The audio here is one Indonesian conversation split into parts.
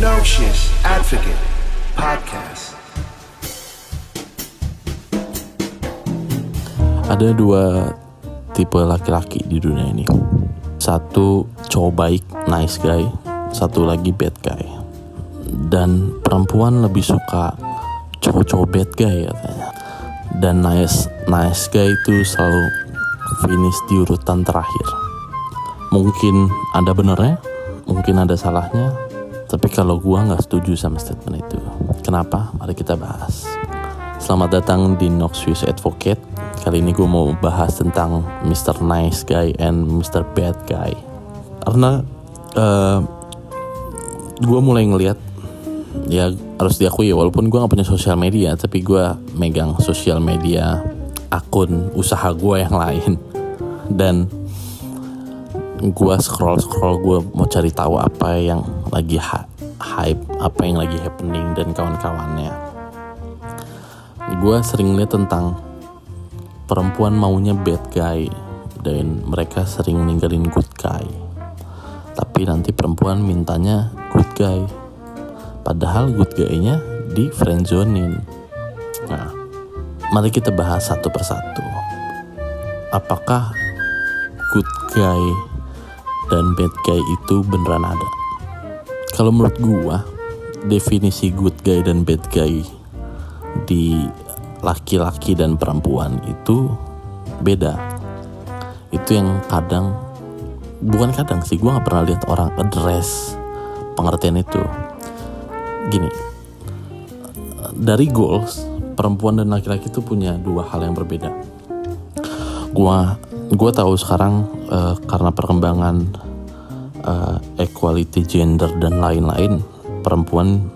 No Shit Advocate Podcast. Ada dua tipe laki-laki di dunia ini. Satu cowok baik, nice guy. Satu lagi bad guy. Dan perempuan lebih suka cowok-cowok bad guy katanya. Dan nice nice guy itu selalu finish di urutan terakhir. Mungkin ada benernya, mungkin ada salahnya. Tapi kalau gua nggak setuju sama statement itu. Kenapa? Mari kita bahas. Selamat datang di Noxious Advocate. Kali ini gue mau bahas tentang Mr. Nice Guy and Mr. Bad Guy. Karena uh, gue mulai ngeliat ya harus diakui ya walaupun gue gak punya sosial media tapi gue megang sosial media akun usaha gue yang lain dan gue scroll scroll gue mau cari tahu apa yang lagi hype apa yang lagi happening dan kawan-kawannya. Gue sering lihat tentang perempuan maunya bad guy dan mereka sering ninggalin good guy. Tapi nanti perempuan mintanya good guy. Padahal good guy-nya di friendzonin nah mari kita bahas satu persatu. Apakah good guy dan bad guy itu beneran ada. Kalau menurut gua, definisi good guy dan bad guy di laki-laki dan perempuan itu beda. Itu yang kadang bukan kadang sih gua nggak pernah lihat orang address pengertian itu. Gini, dari goals perempuan dan laki-laki itu punya dua hal yang berbeda. Gua gue tahu sekarang uh, karena perkembangan uh, equality gender dan lain-lain perempuan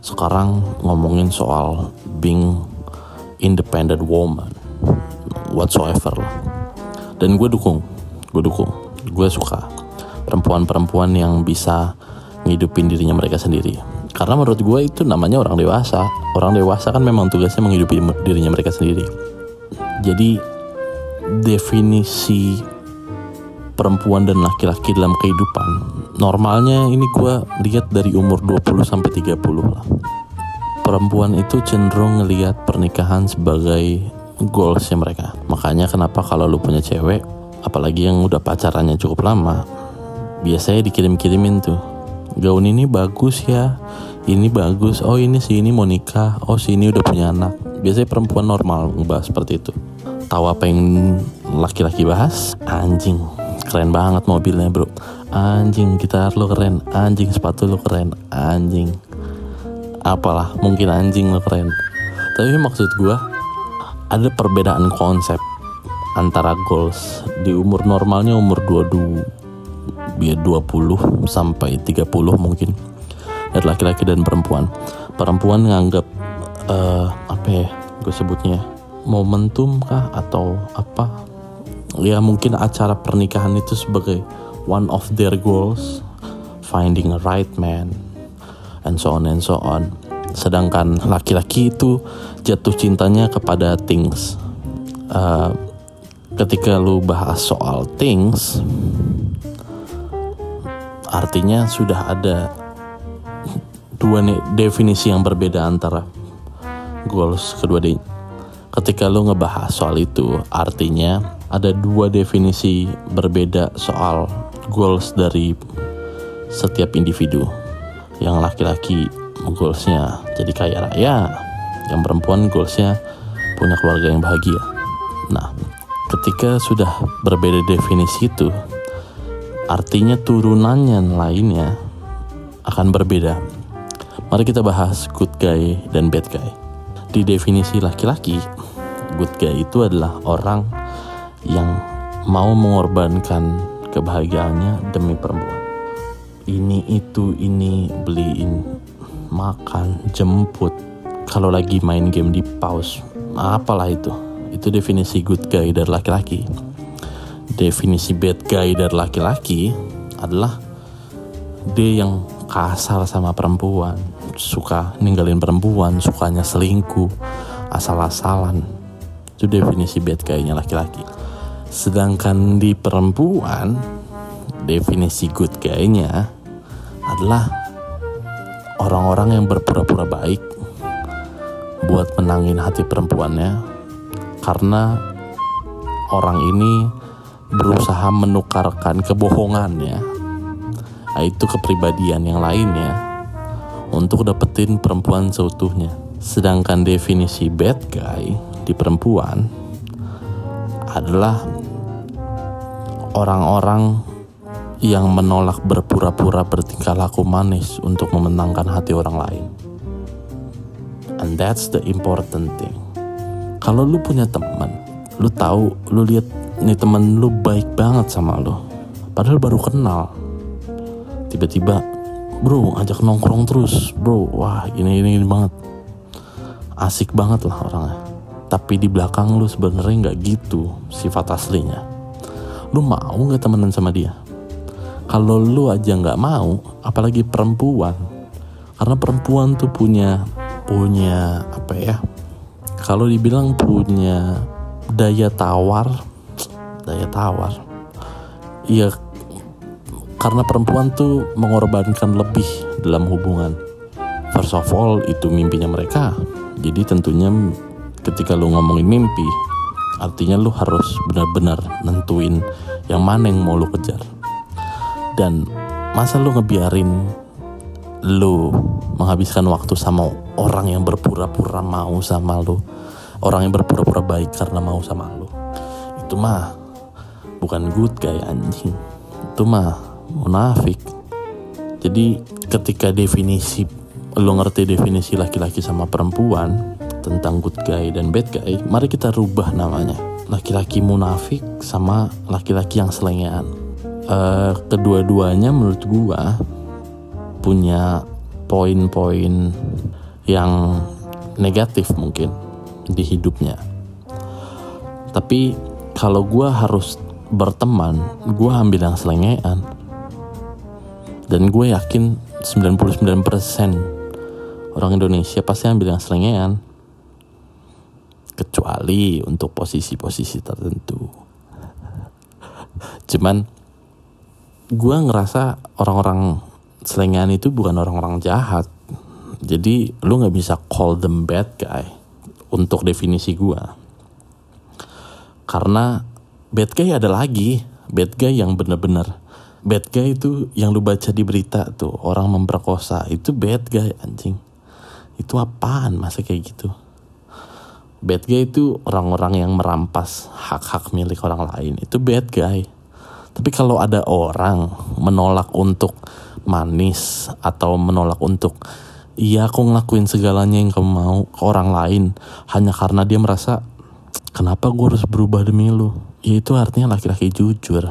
sekarang ngomongin soal being independent woman whatsoever lah. Dan gue dukung gue dukung gue suka perempuan-perempuan yang bisa ngidupin dirinya mereka sendiri. Karena menurut gue itu namanya orang dewasa. Orang dewasa kan memang tugasnya menghidupi dirinya mereka sendiri. Jadi definisi perempuan dan laki-laki dalam kehidupan. Normalnya ini gue lihat dari umur 20 sampai 30 lah. Perempuan itu cenderung ngelihat pernikahan sebagai goalsnya mereka. Makanya kenapa kalau lu punya cewek apalagi yang udah pacarannya cukup lama biasanya dikirim-kirimin tuh. Gaun ini bagus ya ini bagus oh ini si ini mau nikah oh si ini udah punya anak. Biasanya perempuan normal ngebahas seperti itu. Tahu apa yang laki-laki bahas? Anjing, keren banget mobilnya bro. Anjing, gitar lo keren. Anjing, sepatu lo keren. Anjing. Apalah, mungkin anjing lo keren. Tapi maksud gue, ada perbedaan konsep antara goals di umur normalnya umur 22 ya 20 sampai 30 mungkin dari laki-laki dan perempuan perempuan nganggap uh, apa ya gue sebutnya momentum kah atau apa ya mungkin acara pernikahan itu sebagai one of their goals finding a right man and so on and so on. Sedangkan laki-laki itu jatuh cintanya kepada things. Uh, ketika lu bahas soal things artinya sudah ada dua definisi yang berbeda antara goals kedua ketika lo ngebahas soal itu artinya ada dua definisi berbeda soal goals dari setiap individu. Yang laki-laki goalsnya jadi kaya raya yang perempuan goalsnya punya keluarga yang bahagia. Nah ketika sudah berbeda definisi itu artinya turunannya lainnya akan berbeda. Mari kita bahas good guy dan bad guy. Di definisi laki-laki, good guy itu adalah orang yang mau mengorbankan kebahagiaannya demi perempuan. Ini itu ini beliin makan, jemput. Kalau lagi main game di pause, apalah itu. Itu definisi good guy dari laki-laki. Definisi bad guy dari laki-laki adalah dia yang kasar sama perempuan, suka ninggalin perempuan, sukanya selingkuh, asal-asalan. Itu definisi bad guy-nya laki-laki. Sedangkan di perempuan, definisi good guy-nya adalah orang-orang yang berpura-pura baik buat menangin hati perempuannya. Karena orang ini berusaha menukarkan kebohongannya yaitu kepribadian yang lainnya untuk dapetin perempuan seutuhnya. Sedangkan definisi bad guy di perempuan adalah orang-orang yang menolak berpura-pura bertingkah laku manis untuk memenangkan hati orang lain. And that's the important thing. Kalau lu punya teman, lu tahu, lu lihat nih temen lu baik banget sama lu. Padahal baru kenal. Tiba-tiba, bro, ajak nongkrong terus, bro. Wah, ini ini, ini banget. Asik banget lah orangnya. Tapi di belakang lu sebenarnya nggak gitu sifat aslinya. Lu mau nggak temenan sama dia? kalau lu aja nggak mau apalagi perempuan. Karena perempuan tuh punya punya apa ya? Kalau dibilang punya daya tawar daya tawar. Iya karena perempuan tuh mengorbankan lebih dalam hubungan. First of all itu mimpinya mereka. Jadi tentunya ketika lu ngomongin mimpi artinya lu harus benar-benar nentuin yang mana yang mau lu kejar. Dan masa lu ngebiarin lu menghabiskan waktu sama orang yang berpura-pura mau sama lu orang yang berpura-pura baik karena mau sama lu? Itu mah bukan good guy anjing. Itu mah munafik. Jadi ketika definisi lu ngerti definisi laki-laki sama perempuan tentang good guy dan bad guy mari kita rubah namanya laki-laki munafik sama laki-laki yang selengean uh, kedua-duanya menurut gua punya poin-poin yang negatif mungkin di hidupnya. Tapi kalau gua harus berteman, gua ambil yang selengean. Dan gue yakin 99% orang Indonesia pasti ambil yang selengean. Kecuali untuk posisi-posisi tertentu. Cuman gue ngerasa orang-orang selengean itu bukan orang-orang jahat. Jadi lu nggak bisa call them bad guy untuk definisi gue karena bad guy ada lagi. Bad guy yang bener-bener bad guy itu yang lu baca di berita tuh orang memperkosa itu bad guy anjing. Itu apaan masa kayak gitu bad guy itu orang-orang yang merampas hak-hak milik orang lain. Itu bad guy. Tapi kalau ada orang menolak untuk manis atau menolak untuk iya aku ngelakuin segalanya yang kamu mau ke orang lain hanya karena dia merasa kenapa gue harus berubah demi lu? Ya itu artinya laki-laki jujur.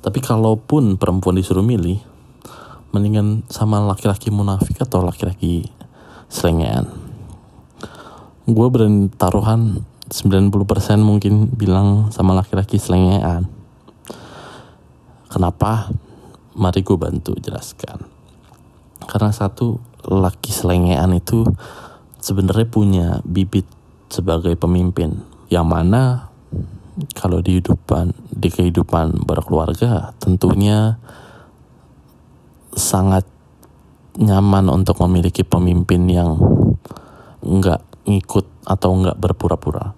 Tapi kalaupun perempuan disuruh milih mendingan sama laki-laki munafik atau laki-laki selengean gue berani taruhan 90% mungkin bilang sama laki-laki selengean Kenapa? Mari gue bantu jelaskan. Karena satu, laki selengean itu sebenarnya punya bibit sebagai pemimpin. Yang mana kalau di kehidupan di kehidupan berkeluarga tentunya sangat nyaman untuk memiliki pemimpin yang nggak ngikut atau nggak berpura-pura.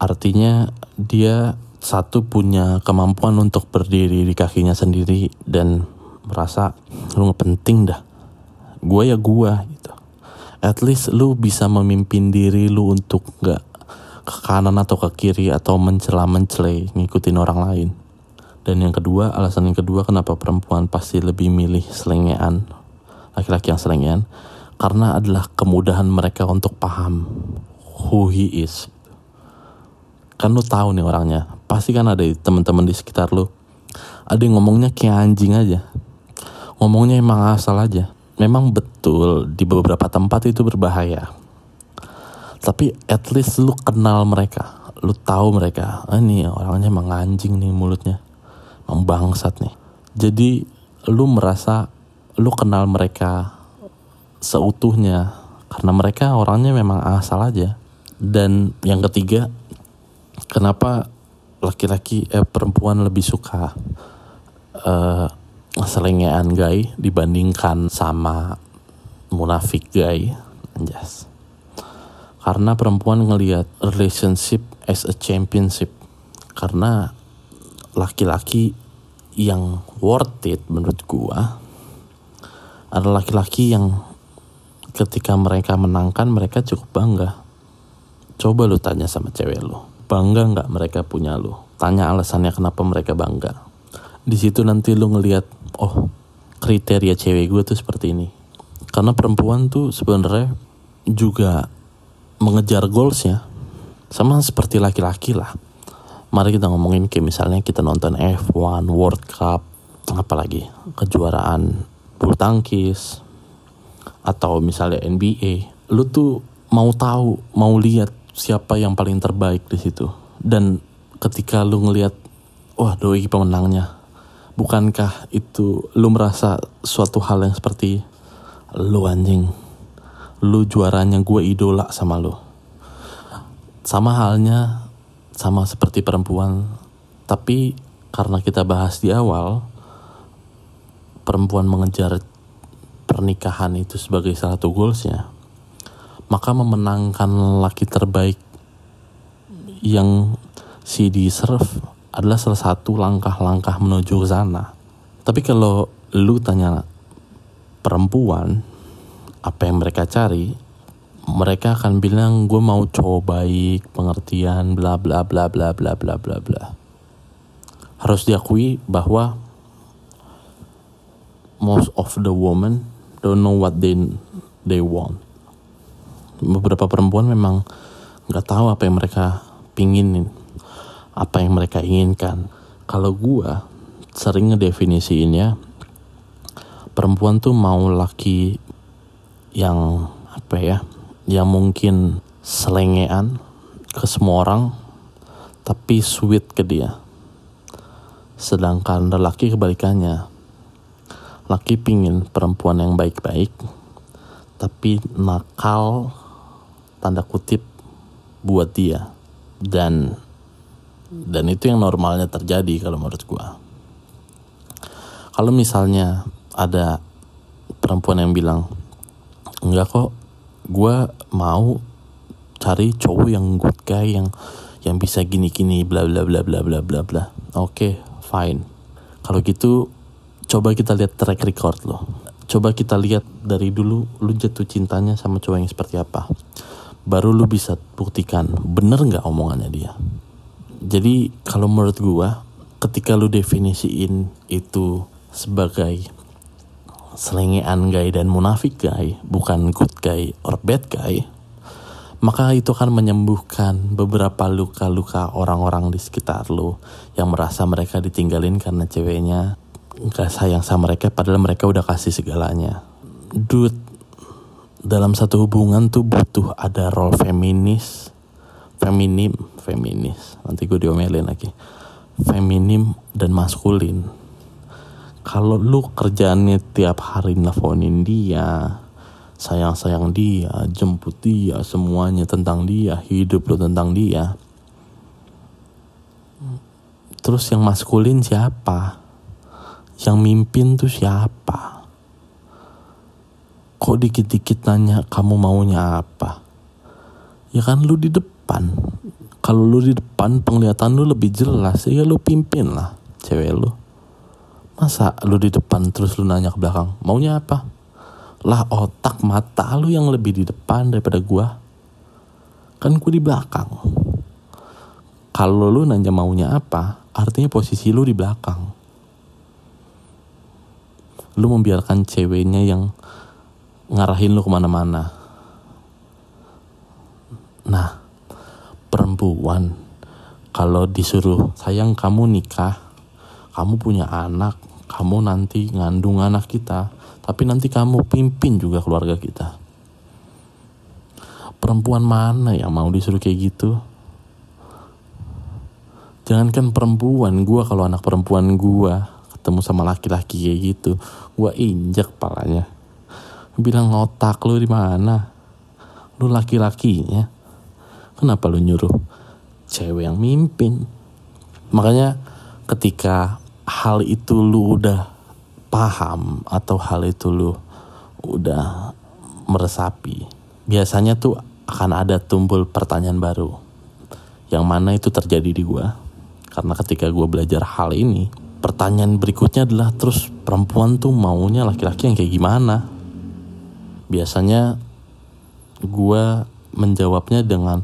Artinya dia satu punya kemampuan untuk berdiri di kakinya sendiri dan merasa lu nggak penting dah. Gue ya gue gitu. At least lu bisa memimpin diri lu untuk nggak ke kanan atau ke kiri atau mencela mencele ngikutin orang lain. Dan yang kedua alasan yang kedua kenapa perempuan pasti lebih milih selengean laki-laki yang selengean karena adalah kemudahan mereka untuk paham who he is. Kan lu tahu nih orangnya. Pasti kan ada teman-teman di sekitar lu. Ada yang ngomongnya kayak anjing aja. Ngomongnya emang asal aja. Memang betul di beberapa tempat itu berbahaya. Tapi at least lu kenal mereka. Lu tahu mereka. Ah, ini orangnya emang anjing nih mulutnya. Emang bangsat nih. Jadi lu merasa lu kenal mereka seutuhnya. Karena mereka orangnya memang asal aja. Dan yang ketiga kenapa laki-laki eh perempuan lebih suka uh, selengean gay dibandingkan sama munafik guy? Anjas. Karena perempuan ngelihat relationship as a championship. Karena laki-laki yang worth it menurut gua adalah laki-laki yang ketika mereka menangkan mereka cukup bangga. Coba lu tanya sama cewek lu. Bangga nggak mereka punya lu? Tanya alasannya kenapa mereka bangga. Di situ nanti lu ngelihat oh kriteria cewek gue tuh seperti ini. Karena perempuan tuh sebenarnya juga mengejar goalsnya. Sama seperti laki-laki lah. Mari kita ngomongin kayak misalnya kita nonton F1 World Cup apalagi kejuaraan bulu tangkis atau misalnya NBA lu tuh mau tahu mau lihat siapa yang paling terbaik di situ. Dan ketika lu ngelihat wah doi pemenangnya. Bukankah itu lu merasa suatu hal yang seperti lu anjing lu juaranya gue idola sama lu. Sama halnya sama seperti perempuan. Tapi karena kita bahas di awal perempuan mengejar pernikahan itu sebagai salah satu goalsnya maka memenangkan laki terbaik yang si deserve adalah salah satu langkah-langkah menuju ke sana. Tapi kalau lu tanya perempuan apa yang mereka cari mereka akan bilang gue mau cowok baik pengertian bla bla bla bla bla bla bla bla. Harus diakui bahwa most of the women don't know what they they want. Beberapa perempuan memang nggak tahu apa yang mereka pinginin apa yang mereka inginkan. Kalau gue sering ngedefinisiinnya perempuan tuh mau laki yang apa ya yang mungkin selengean ke semua orang tapi sweet ke dia. Sedangkan lelaki kebalikannya laki pingin perempuan yang baik-baik tapi nakal tanda kutip buat dia. Dan dan itu yang normalnya terjadi kalau menurut gua. Kalau misalnya ada perempuan yang bilang enggak kok gue mau cari cowok yang good guy yang yang bisa gini-gini bla bla bla bla bla bla bla. Oke okay, fine. Kalau gitu coba kita lihat track record lo. Coba kita lihat dari dulu lu jatuh cintanya sama cowok yang seperti apa. Baru lu bisa buktikan bener nggak omongannya dia. Jadi kalau menurut gua ketika lu definisiin itu sebagai selengean guy dan munafik guy, bukan good guy or bad guy, maka itu akan menyembuhkan beberapa luka-luka orang-orang di sekitar lo yang merasa mereka ditinggalin karena ceweknya gak sayang sama mereka padahal mereka udah kasih segalanya. Dude, dalam satu hubungan tuh butuh ada role feminis, feminim, feminis. Nanti gue diomelin lagi. Feminim dan maskulin kalau lu kerjaannya tiap hari nelfonin dia sayang-sayang dia jemput dia semuanya tentang dia hidup lu tentang dia terus yang maskulin siapa yang mimpin tuh siapa kok dikit-dikit nanya kamu maunya apa ya kan lu di depan kalau lu di depan penglihatan lu lebih jelas ya lu pimpin lah cewek lu Masa lu di depan terus lu nanya ke belakang, maunya apa? Lah otak mata lu yang lebih di depan daripada gua. Kan gua di belakang. Kalau lu nanya maunya apa, artinya posisi lu di belakang. Lu membiarkan ceweknya yang ngarahin lu ke mana-mana. Nah, perempuan kalau disuruh sayang kamu nikah, kamu punya anak, kamu nanti ngandung anak kita, tapi nanti kamu pimpin juga keluarga kita. Perempuan mana yang mau disuruh kayak gitu? Jangankan perempuan, gue kalau anak perempuan gue ketemu sama laki-laki kayak gitu, gue injak palanya. Bilang otak lu di mana? Lu laki-lakinya. Kenapa lu nyuruh cewek yang mimpin? Makanya ketika hal itu lu udah paham atau hal itu lu udah meresapi, biasanya tuh akan ada tumbul pertanyaan baru. Yang mana itu terjadi di gue. Karena ketika gue belajar hal ini, pertanyaan berikutnya adalah terus perempuan tuh maunya laki-laki yang kayak gimana? Biasanya gue menjawabnya dengan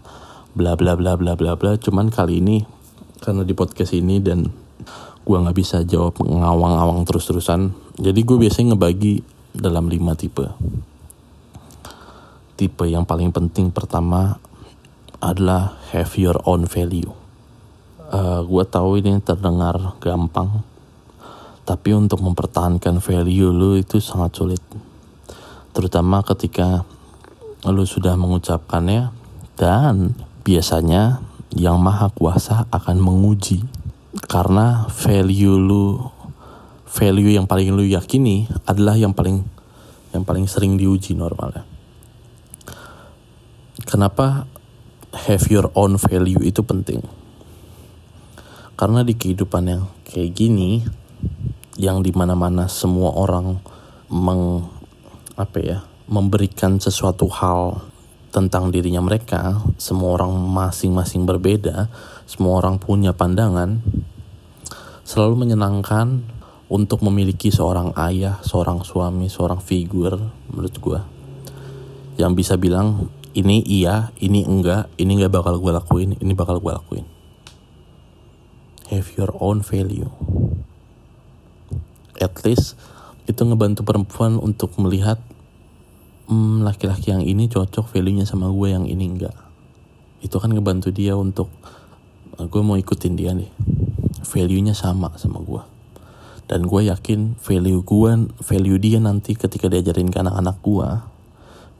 bla bla bla bla bla bla. Cuman kali ini karena di podcast ini dan gue nggak bisa jawab ngawang-ngawang terus-terusan. Jadi gue biasanya ngebagi dalam lima tipe tipe yang paling penting pertama adalah have your own value. Uh, gue tahu ini terdengar gampang, tapi untuk mempertahankan value lu itu sangat sulit. Terutama ketika lu sudah mengucapkannya dan biasanya yang maha kuasa akan menguji karena value lu value yang paling lu yakini adalah yang paling yang paling sering diuji normalnya Kenapa have your own value itu penting? Karena di kehidupan yang kayak gini, yang di mana-mana semua orang meng apa ya memberikan sesuatu hal tentang dirinya mereka, semua orang masing-masing berbeda, semua orang punya pandangan, selalu menyenangkan untuk memiliki seorang ayah, seorang suami, seorang figur menurut gue yang bisa bilang ini iya, ini enggak, ini enggak bakal gue lakuin, ini bakal gue lakuin. Have your own value. At least itu ngebantu perempuan untuk melihat hmm, laki-laki yang ini cocok value-nya sama gue yang ini enggak. Itu kan ngebantu dia untuk gue mau ikutin dia nih. Value-nya sama sama gue. Dan gue yakin value gue, value dia nanti ketika diajarin ke anak-anak gue,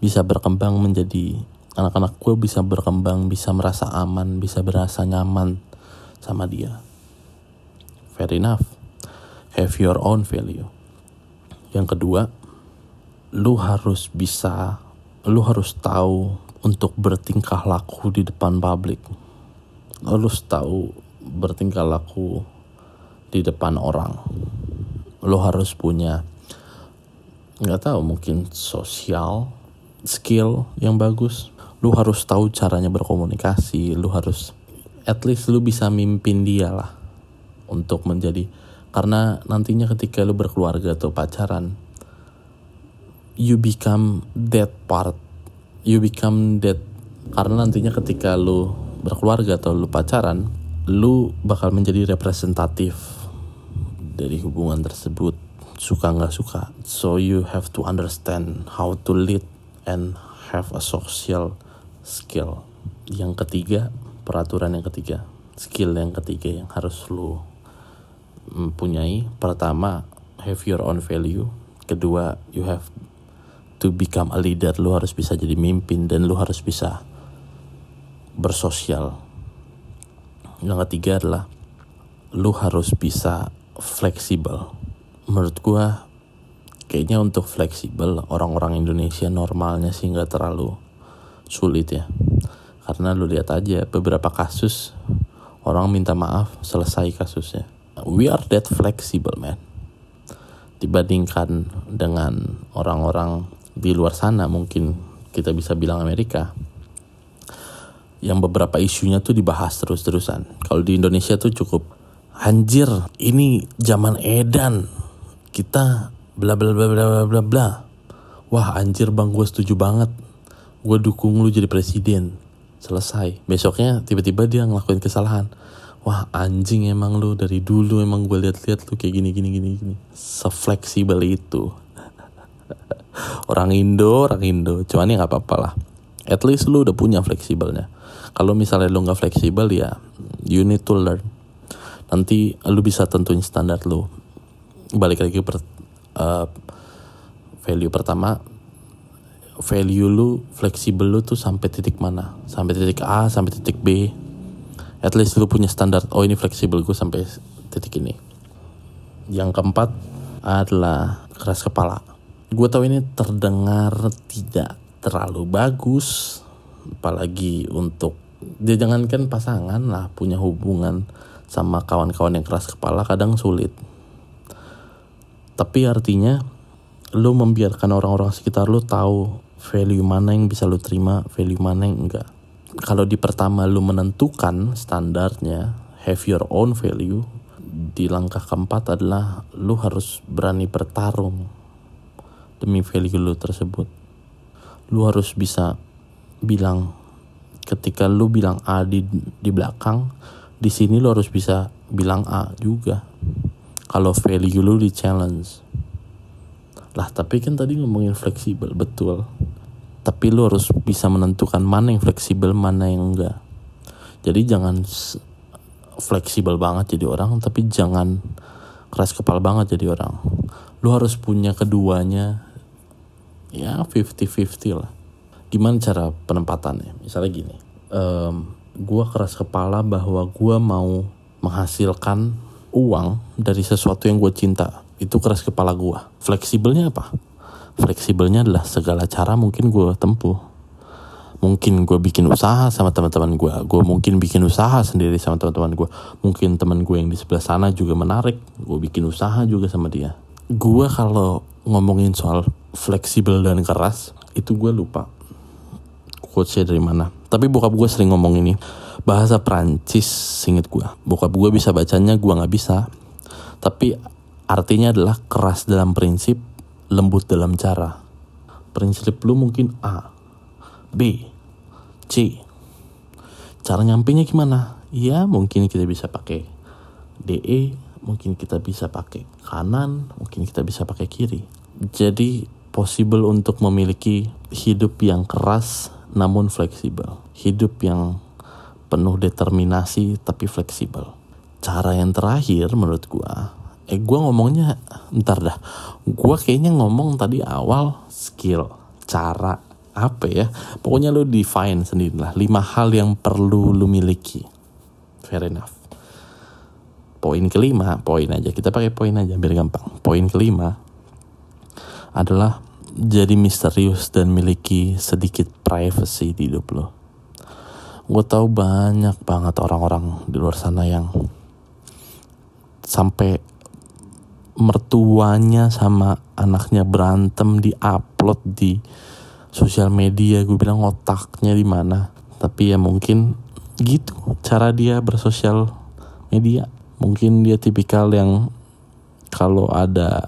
bisa berkembang menjadi anak-anak gue bisa berkembang, bisa merasa aman, bisa berasa nyaman sama dia. Fair enough. Have your own value. Yang kedua, lu harus bisa, lu harus tahu untuk bertingkah laku di depan publik. Lu harus tahu bertingkah laku di depan orang. Lu harus punya nggak tahu mungkin sosial skill yang bagus lu harus tahu caranya berkomunikasi lu harus at least lu bisa mimpin dia lah untuk menjadi karena nantinya ketika lu berkeluarga atau pacaran you become that part you become that karena nantinya ketika lu berkeluarga atau lu pacaran lu bakal menjadi representatif dari hubungan tersebut. Suka nggak suka. So you have to understand how to lead and have a social skill. Yang ketiga, peraturan yang ketiga, skill yang ketiga yang harus lu mempunyai. Pertama, have your own value. Kedua, you have to become a leader. Lu harus bisa jadi mimpin dan lu harus bisa bersosial. Yang ketiga adalah lu harus bisa fleksibel. Menurut gua kayaknya untuk fleksibel orang-orang Indonesia normalnya sih nggak terlalu sulit ya karena lu lihat aja beberapa kasus orang minta maaf selesai kasusnya we are that flexible man. Dibandingkan dengan orang-orang di luar sana mungkin kita bisa bilang Amerika yang beberapa isunya tuh dibahas terus-terusan. Kalau di Indonesia tuh cukup. Anjir ini zaman edan. Kita bla bla bla bla bla bla bla. Wah anjir bang gue setuju banget. Gue dukung lu jadi presiden. Selesai. Besoknya tiba-tiba dia ngelakuin kesalahan wah anjing emang lu. Dari dulu emang gue lihat-lihat lu kayak gini gini gini gini. Sefleksibel itu. Orang Indo orang Indo. Cuman ya nggak apa-apa lah. At least lu udah punya fleksibelnya. Kalau misalnya lu nggak fleksibel ya you need to learn. Nanti lu bisa tentuin standar lu. Balik lagi per, uh, value pertama. Value lu fleksibel lu tuh sampai titik mana? Sampai titik A sampai titik B at least lu punya standar. Oh ini fleksibel. Gue sampai titik ini. Yang keempat adalah keras kepala. Gue tahu ini terdengar tidak terlalu bagus apalagi untuk dia jangankan pasangan lah punya hubungan sama kawan-kawan yang keras kepala kadang sulit. Tapi artinya lu membiarkan orang-orang sekitar lu tahu value mana yang bisa lu terima value mana yang enggak kalau di pertama lu menentukan standarnya have your own value di langkah keempat adalah lu harus berani bertarung demi value lu tersebut. Lu harus bisa bilang ketika lu bilang A di di belakang di sini lu harus bisa bilang A juga. Kalau value lu di challenge. Lah tapi kan tadi ngomongin fleksibel betul. Tapi lu harus bisa menentukan mana yang fleksibel, mana yang enggak. Jadi jangan fleksibel banget jadi orang, tapi jangan keras kepala banget jadi orang. Lu harus punya keduanya ya 50-50 lah. Gimana cara penempatannya? Misalnya gini, um, gue keras kepala bahwa gue mau menghasilkan uang dari sesuatu yang gue cinta itu keras kepala gue fleksibelnya apa fleksibelnya adalah segala cara mungkin gue tempuh. Mungkin gue bikin usaha sama teman-teman gue gue mungkin bikin usaha sendiri sama teman-teman gue mungkin teman gue yang di sebelah sana juga menarik. Gue bikin usaha juga sama dia. Gue kalau ngomongin soal fleksibel dan keras itu gue lupa quotesnya dari mana. Tapi bokap gue sering ngomong ini. Bahasa Prancis singkat gue bokap gue bisa bacanya gue nggak bisa. Tapi Artinya adalah keras dalam prinsip, lembut dalam cara. Prinsip lu mungkin A, B, C. Cara nyampainya gimana? Ya mungkin kita bisa pakai DE, mungkin kita bisa pakai kanan, mungkin kita bisa pakai kiri. Jadi possible untuk memiliki hidup yang keras namun fleksibel. Hidup yang penuh determinasi tapi fleksibel. Cara yang terakhir menurut gua eh gue ngomongnya ntar dah. Gue kayaknya ngomong tadi awal skill cara apa ya? Pokoknya lu define sendiri lah. Lima hal yang perlu lu miliki. Fair enough. Poin kelima poin aja. Kita pakai poin aja biar gampang. Poin kelima adalah jadi misterius dan miliki sedikit privacy di hidup lo gue tahu banyak banget orang-orang di luar sana yang sampai mertuanya sama anaknya berantem di upload di sosial media. Gue bilang otaknya di mana. Tapi ya mungkin gitu cara dia bersosial media. Mungkin dia tipikal yang kalau ada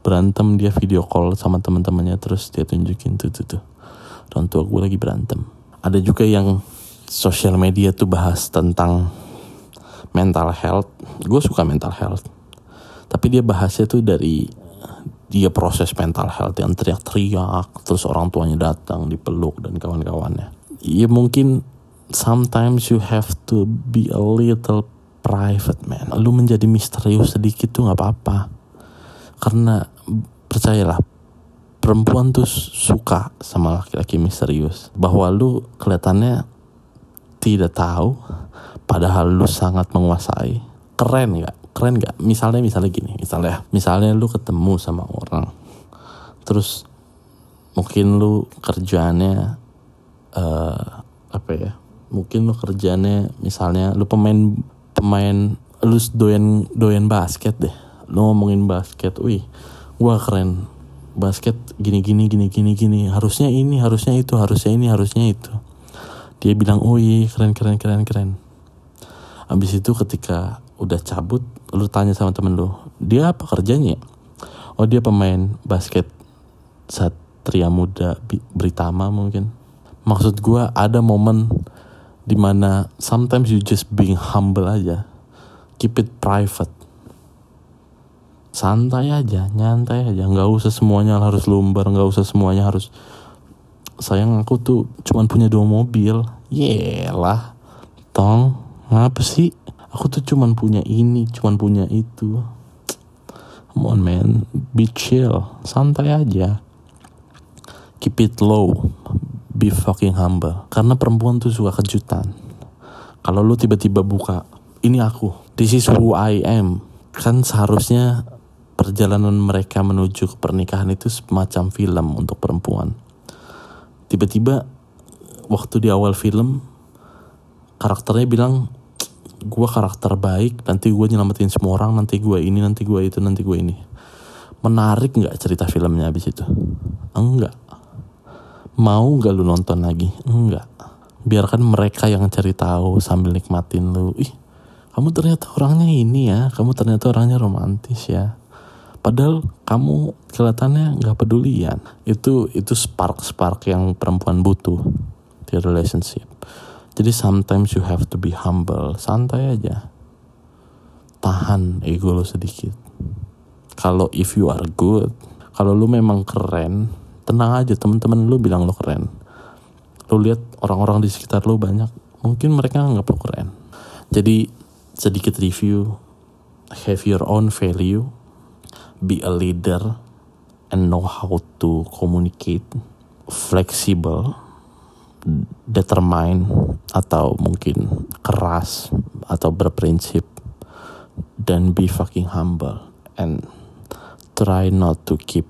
berantem dia video call sama teman-temannya terus dia tunjukin tuh tuh tuh. Orang tua gue lagi berantem. Ada juga yang sosial media tuh bahas tentang mental health. Gue suka mental health tapi dia bahasnya tuh dari dia proses mental health yang teriak-teriak terus orang tuanya datang dipeluk dan kawan-kawannya. Ya mungkin sometimes you have to be a little private man. Lu menjadi misterius sedikit tuh nggak apa-apa. Karena percayalah perempuan tuh suka sama laki-laki misterius. Bahwa lu kelihatannya tidak tahu padahal lu sangat menguasai. Keren nggak keren gak misalnya misalnya gini misalnya misalnya lu ketemu sama orang terus mungkin lu kerjaannya uh, apa ya? Mungkin lu kerjaannya misalnya lu pemain pemain lu doyan doyan basket deh. Lu ngomongin basket wih gua keren. Basket gini gini gini gini gini. Harusnya ini harusnya itu harusnya ini harusnya itu. Dia bilang oh iya keren keren keren keren. Habis itu ketika udah cabut lu tanya sama temen lu dia apa kerjanya oh dia pemain basket satria muda Britama mungkin. Maksud gue ada momen di mana sometimes you just being humble aja. Keep it private. Santai aja nyantai aja. Nggak usah semuanya harus lumbar nggak usah semuanya harus sayang aku tuh cuman punya dua mobil. Yelah tong ngapa sih aku tuh cuman punya ini cuman punya itu. Come on man. Be chill. Santai aja. Keep it low. Be fucking humble. Karena perempuan tuh suka kejutan. Kalau lu tiba-tiba buka ini aku. This is who I am. Kan seharusnya perjalanan mereka menuju ke pernikahan itu semacam film untuk perempuan. Tiba-tiba waktu di awal film karakternya bilang gue karakter baik nanti gue nyelamatin semua orang nanti gue ini nanti gue itu nanti gue ini. Menarik nggak cerita filmnya abis itu? Enggak. Mau gak lu nonton lagi? Enggak. Biarkan mereka yang cari tahu sambil nikmatin lu. Ih kamu ternyata orangnya ini ya. Kamu ternyata orangnya romantis ya. Padahal kamu kelihatannya nggak pedulian. Itu itu spark spark yang perempuan butuh di relationship jadi sometimes you have to be humble. Santai aja. Tahan ego lo sedikit. Kalau if you are good kalau lu memang keren tenang aja. Temen-temen lu bilang lu keren. Lu lihat orang-orang di sekitar lu banyak mungkin mereka nggak perlu keren. Jadi sedikit review. Have your own value. Be a leader and know how to communicate. Flexible determine atau mungkin keras atau berprinsip dan be fucking humble and try not to keep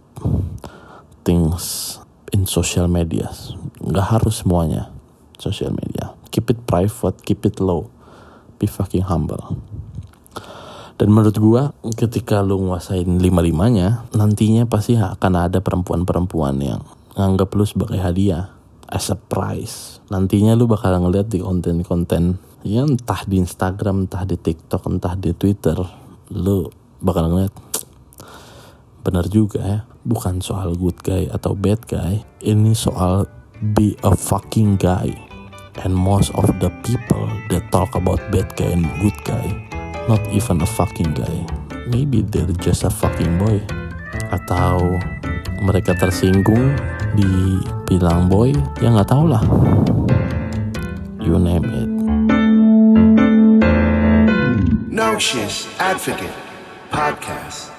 things in social media. Nggak harus semuanya social media. Keep it private keep it low. Be fucking humble. Dan menurut gua ketika lu nguasain lima limanya nantinya pasti akan ada perempuan-perempuan yang nganggap lu sebagai hadiah as a prize. Nantinya lu bakal ngeliat di konten-konten ya entah di Instagram entah di TikTok entah di Twitter lu bakal ngeliat bener juga ya bukan soal good guy atau bad guy ini soal be a fucking guy. And most of the people that talk about bad guy and good guy not even a fucking guy. Maybe they're just a fucking boy atau mereka tersinggung dibilang boy ya nggak tau lah you name it No Shit Advocate Podcast.